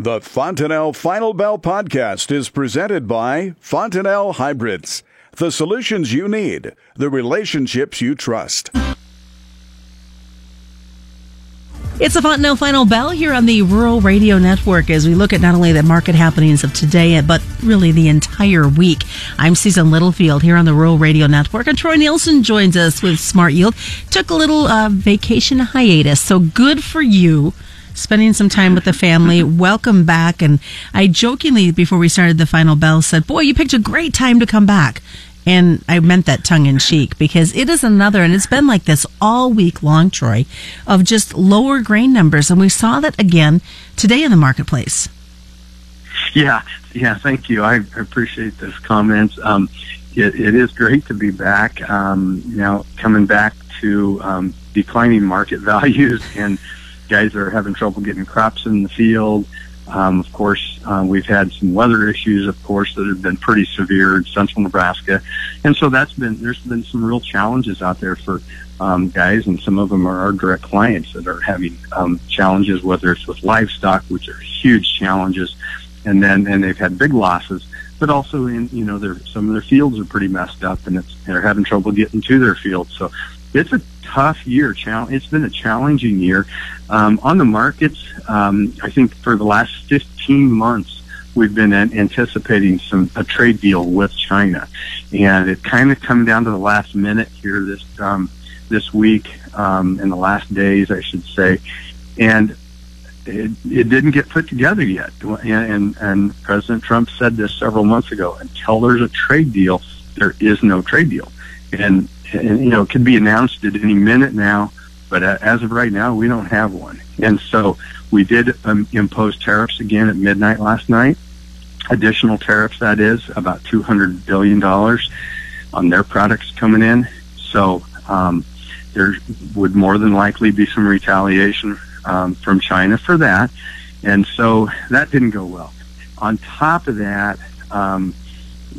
The Fontanelle Final Bell podcast is presented by Fontanelle Hybrids. The solutions you need, the relationships you trust. It's the Fontanelle Final Bell here on the Rural Radio Network as we look at not only the market happenings of today, but really the entire week. I'm Susan Littlefield here on the Rural Radio Network, and Troy Nielson joins us with Smart Yield. Took a little uh, vacation hiatus, so good for you spending some time with the family. Welcome back. And I jokingly, before we started the final bell, said, Boy, you picked a great time to come back. And I meant that tongue in cheek because it is another, and it's been like this all week long, Troy, of just lower grain numbers. And we saw that again today in the marketplace. Yeah, yeah, thank you. I appreciate those comments. Um, it, it is great to be back. Um, you know, coming back to um, declining market values and guys are having trouble getting crops in the field. Um, of course, uh, we've had some weather issues, of course, that have been pretty severe in central Nebraska, and so that's been there's been some real challenges out there for um, guys, and some of them are our direct clients that are having um, challenges, whether it's with livestock, which are huge challenges, and then and they've had big losses, but also in you know their some of their fields are pretty messed up, and it's they're having trouble getting to their fields. So it's a tough year. It's been a challenging year. Um, on the markets, um, I think for the last 15 months, we've been anticipating some a trade deal with China, and it kind of come down to the last minute here this um, this week, um, in the last days, I should say, and it, it didn't get put together yet. And, and and President Trump said this several months ago. Until there's a trade deal, there is no trade deal, and and, you know, it could be announced at any minute now, but uh, as of right now, we don't have one. And so we did um, impose tariffs again at midnight last night. Additional tariffs, that is, about $200 billion on their products coming in. So um, there would more than likely be some retaliation um, from China for that. And so that didn't go well. On top of that, um,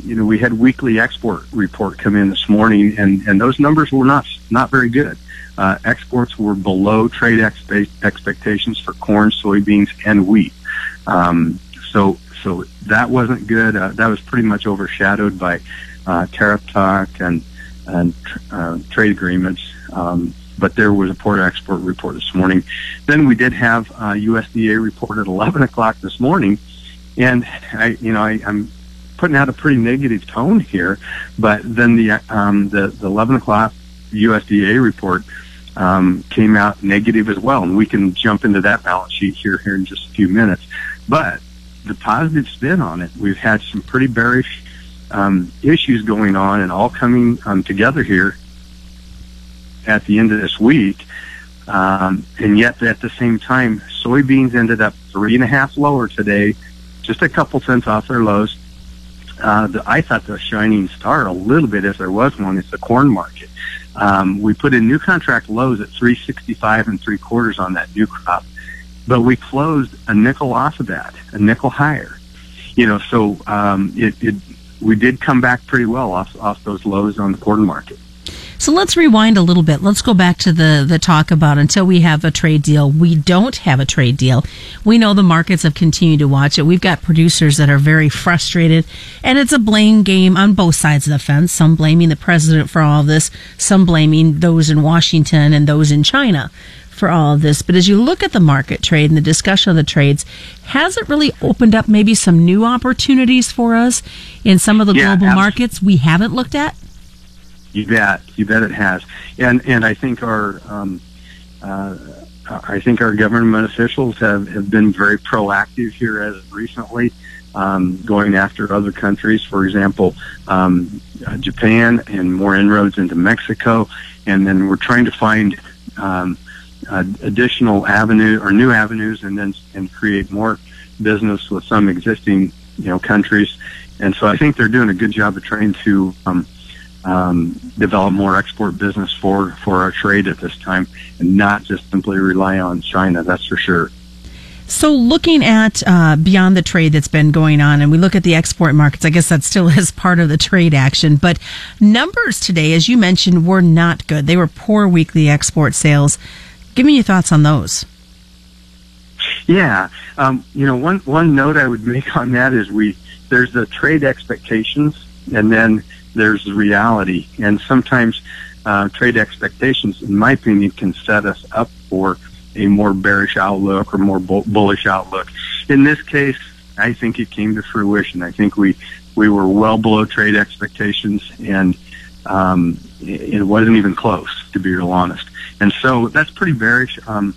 you know, we had weekly export report come in this morning, and, and those numbers were not not very good. Uh, exports were below trade expe- expectations for corn, soybeans, and wheat. Um, so so that wasn't good. Uh, that was pretty much overshadowed by uh, tariff talk and and uh, trade agreements. Um, but there was a port export report this morning. Then we did have uh, USDA report at 11 o'clock this morning, and I, you know, I, I'm putting out a pretty negative tone here. But then the um, the, the 11 o'clock USDA report um, came out negative as well, and we can jump into that balance sheet here here in just a few minutes. But the positive spin on it, we've had some pretty bearish um, issues going on, and all coming um, together here at the end of this week. Um, and yet, at the same time, soybeans ended up three and a half lower today, just a couple cents off their lows uh, the, I thought the shining star a little bit, if there was one, is the corn market. Um, we put in new contract lows at 365 and three quarters on that new crop, but we closed a nickel off of that, a nickel higher. You know, so um, it, it we did come back pretty well off off those lows on the corn market. So let's rewind a little bit. Let's go back to the, the talk about until we have a trade deal. We don't have a trade deal. We know the markets have continued to watch it. We've got producers that are very frustrated, and it's a blame game on both sides of the fence. Some blaming the president for all this, some blaming those in Washington and those in China for all of this. But as you look at the market trade and the discussion of the trades, has it really opened up maybe some new opportunities for us in some of the yeah, global absolutely. markets we haven't looked at? You bet, you bet it has, and and I think our um, uh, I think our government officials have have been very proactive here as recently, um, going after other countries. For example, um, Japan and more inroads into Mexico, and then we're trying to find um, uh, additional avenue or new avenues, and then and create more business with some existing you know countries. And so I think they're doing a good job of trying to um, um, develop more export business for, for our trade at this time and not just simply rely on China, that's for sure. So, looking at uh, beyond the trade that's been going on, and we look at the export markets, I guess that still is part of the trade action. But numbers today, as you mentioned, were not good. They were poor weekly export sales. Give me your thoughts on those. Yeah, um, you know, one one note I would make on that is we there's the trade expectations, and then there's the reality, and sometimes uh, trade expectations, in my opinion, can set us up for a more bearish outlook or more bull- bullish outlook. In this case, I think it came to fruition. I think we we were well below trade expectations, and um, it wasn't even close, to be real honest. And so that's pretty bearish, um,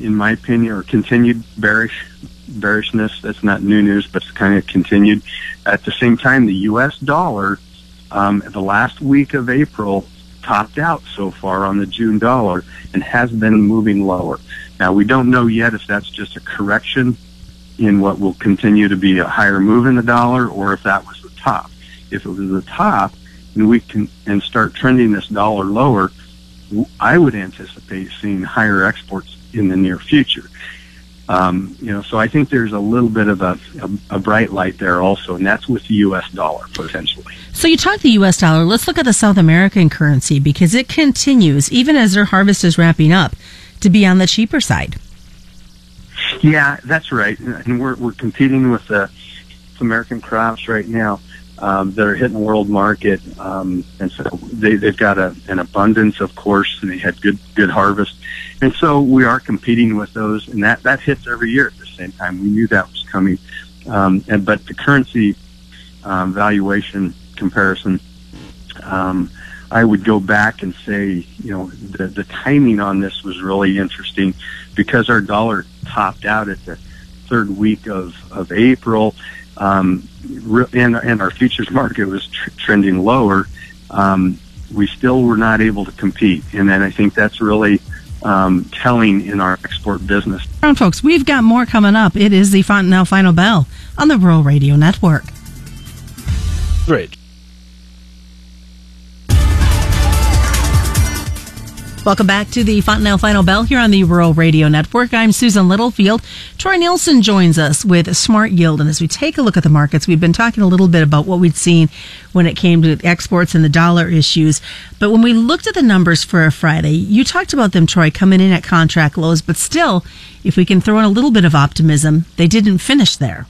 in my opinion, or continued bearish bearishness. That's not new news, but it's kind of continued. At the same time, the U.S. dollar, um, the last week of April, topped out so far on the June dollar and has been moving lower. Now, we don't know yet if that's just a correction in what will continue to be a higher move in the dollar or if that was the top. If it was the top and we can and start trending this dollar lower, I would anticipate seeing higher exports in the near future. Um, you know, so I think there's a little bit of a, a, a, bright light there also, and that's with the U.S. dollar potentially. So you talk the U.S. dollar. Let's look at the South American currency because it continues, even as their harvest is wrapping up, to be on the cheaper side. Yeah, that's right, and we're we're competing with the American crops right now um, that are hitting world market, um, and so they, they've got a, an abundance, of course, and they had good good harvest, and so we are competing with those, and that that hits every year at the same time. We knew that was coming, um, and but the currency um, valuation comparison. Um, I would go back and say, you know, the, the timing on this was really interesting because our dollar topped out at the third week of, of April, um, and, and our futures market was tr- trending lower. Um, we still were not able to compete, and then I think that's really um, telling in our export business. All right, folks, we've got more coming up. It is the Fontanelle Final Bell on the Rural Radio Network. Great. Welcome back to the Fontanelle Final Bell here on the Rural Radio Network. I'm Susan Littlefield. Troy Nielson joins us with Smart Yield. And as we take a look at the markets, we've been talking a little bit about what we'd seen when it came to exports and the dollar issues. But when we looked at the numbers for a Friday, you talked about them, Troy, coming in at contract lows. But still, if we can throw in a little bit of optimism, they didn't finish there.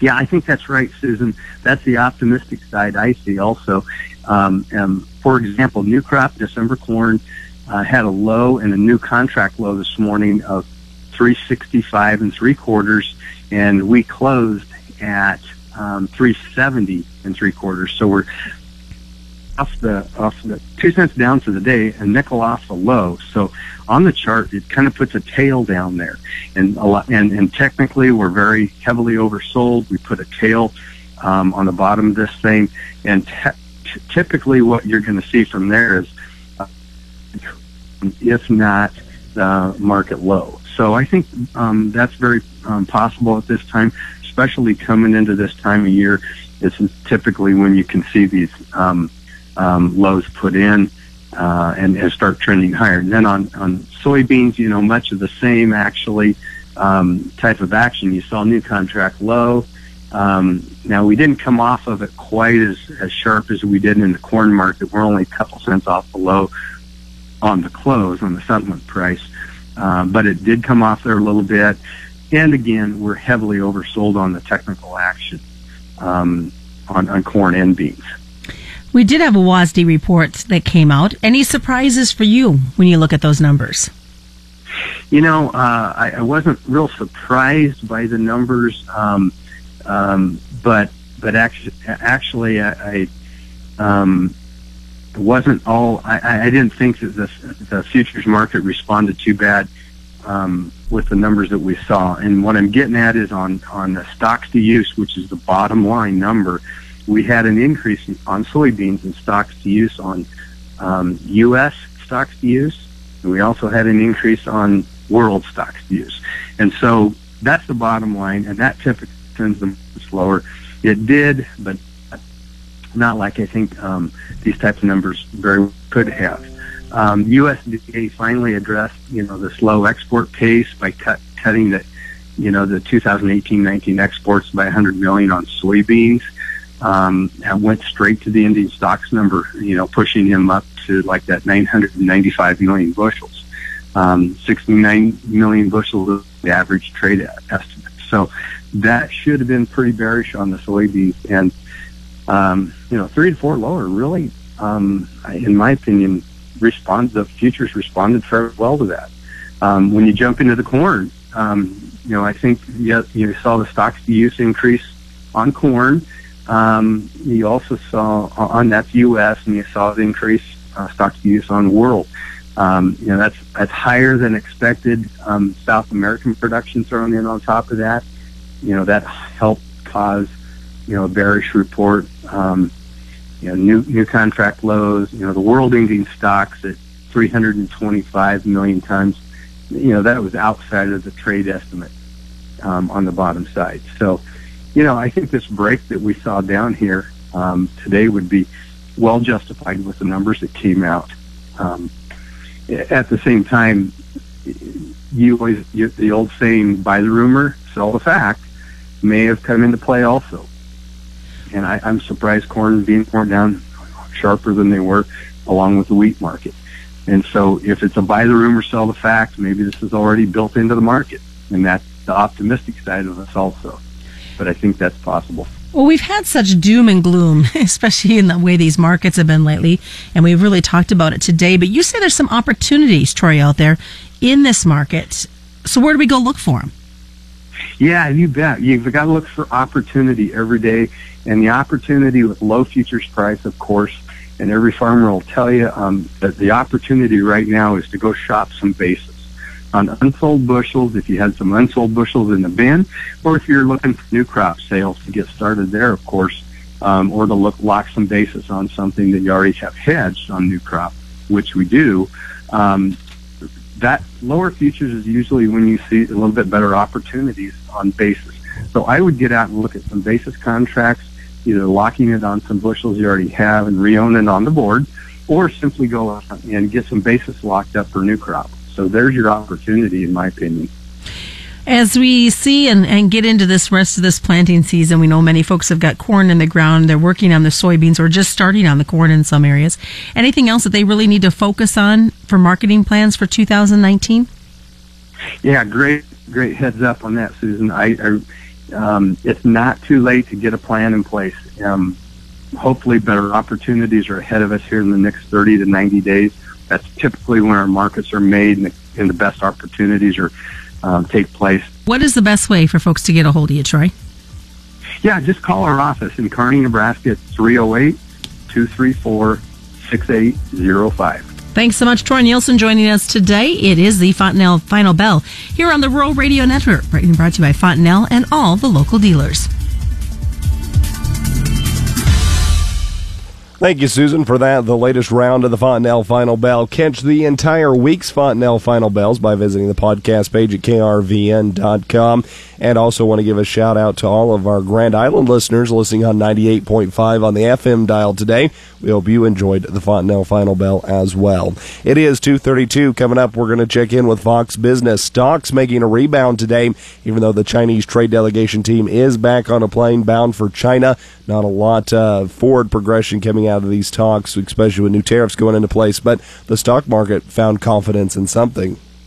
Yeah, I think that's right, Susan. That's the optimistic side I see also. Um, um, for example, new crop December corn uh, had a low and a new contract low this morning of 365 and three quarters, and we closed at um, 370 and three quarters. So we're off the off the two cents down for the day, a nickel off the low. So on the chart, it kind of puts a tail down there, and a lot, and, and technically we're very heavily oversold. We put a tail um, on the bottom of this thing, and te- typically what you're going to see from there is, uh, if not the market low. So I think um, that's very um, possible at this time, especially coming into this time of year. This is typically when you can see these um, um, lows put in uh, and, and start trending higher. And then on, on soybeans, you know, much of the same actually um, type of action. You saw new contract low. Um, now we didn't come off of it quite as, as sharp as we did in the corn market. We're only a couple cents off below on the close on the settlement price, uh, but it did come off there a little bit. And again, we're heavily oversold on the technical action um, on, on corn and beans. We did have a WASDE report that came out. Any surprises for you when you look at those numbers? You know, uh, I, I wasn't real surprised by the numbers. Um, um, but but actually, actually, I, I um, wasn't all. I, I didn't think that the, the futures market responded too bad um, with the numbers that we saw. And what I'm getting at is on on the stocks to use, which is the bottom line number. We had an increase on soybeans and stocks to use on um, U.S. stocks to use, and we also had an increase on world stocks to use. And so that's the bottom line, and that typically tends them slower. It did, but not like I think um, these types of numbers very could have. Um, USDA finally addressed, you know, the slow export pace by cut, cutting the, you know, the 2018-19 exports by 100 million on soybeans. Um, and went straight to the ending stocks number, you know, pushing him up to like that 995 million bushels. Um, 69 million bushels is the average trade estimate. So that should have been pretty bearish on the soybeans. And, um, you know, three to four lower really, um, in my opinion, respond, the futures responded very well to that. Um, when you jump into the corn, um, you know, I think you, you saw the stocks to use increase on corn. Um, you also saw on that's U.S. and you saw the increase uh, stocks to use on world. Um, you know, that's that's higher than expected. Um, South American production thrown in on top of that. You know, that helped cause you know a bearish report. Um, you know, new new contract lows. You know, the world ending stocks at 325 million tons. You know, that was outside of the trade estimate um, on the bottom side. So, you know, I think this break that we saw down here um, today would be well justified with the numbers that came out. Um, at the same time, you always you, the old saying, "Buy the rumor, sell the fact," may have come into play also. And I, I'm surprised corn being torn down sharper than they were, along with the wheat market. And so, if it's a buy the rumor, sell the fact, maybe this is already built into the market, and that's the optimistic side of us also. But I think that's possible. Well, we've had such doom and gloom, especially in the way these markets have been lately, and we've really talked about it today. But you say there's some opportunities, Troy, out there in this market. So where do we go look for them? Yeah, you bet. You've got to look for opportunity every day, and the opportunity with low futures price, of course. And every farmer will tell you um, that the opportunity right now is to go shop some basis on unsold bushels if you had some unsold bushels in the bin, or if you're looking for new crop sales to get started there, of course, um, or to look lock some basis on something that you already have hedged on new crop, which we do. Um, that lower futures is usually when you see a little bit better opportunities on basis. So I would get out and look at some basis contracts, either locking it on some bushels you already have and re-own it on the board, or simply go out and get some basis locked up for new crop. So there's your opportunity, in my opinion. As we see and, and get into this rest of this planting season, we know many folks have got corn in the ground. They're working on the soybeans or just starting on the corn in some areas. Anything else that they really need to focus on for marketing plans for 2019? Yeah, great, great heads up on that, Susan. I, I um, it's not too late to get a plan in place. Um, hopefully, better opportunities are ahead of us here in the next 30 to 90 days that's typically when our markets are made and the, and the best opportunities are um, take place. What is the best way for folks to get a hold of you, Troy? Yeah, just call our office in Kearney, Nebraska at 308 234 6805. Thanks so much, Troy Nielson, joining us today. It is the Fontanelle Final Bell here on the Rural Radio Network, brought to you by Fontanelle and all the local dealers. Thank you, Susan, for that. The latest round of the Fontanelle Final Bell. Catch the entire week's Fontanelle Final Bells by visiting the podcast page at krvn.com. And also want to give a shout out to all of our Grand Island listeners listening on 98.5 on the FM dial today. We hope you enjoyed the Fontanelle Final Bell as well. It is 232. Coming up, we're going to check in with Fox Business. Stocks making a rebound today, even though the Chinese trade delegation team is back on a plane bound for China. Not a lot uh, forward progression coming out of these talks, especially with new tariffs going into place. But the stock market found confidence in something.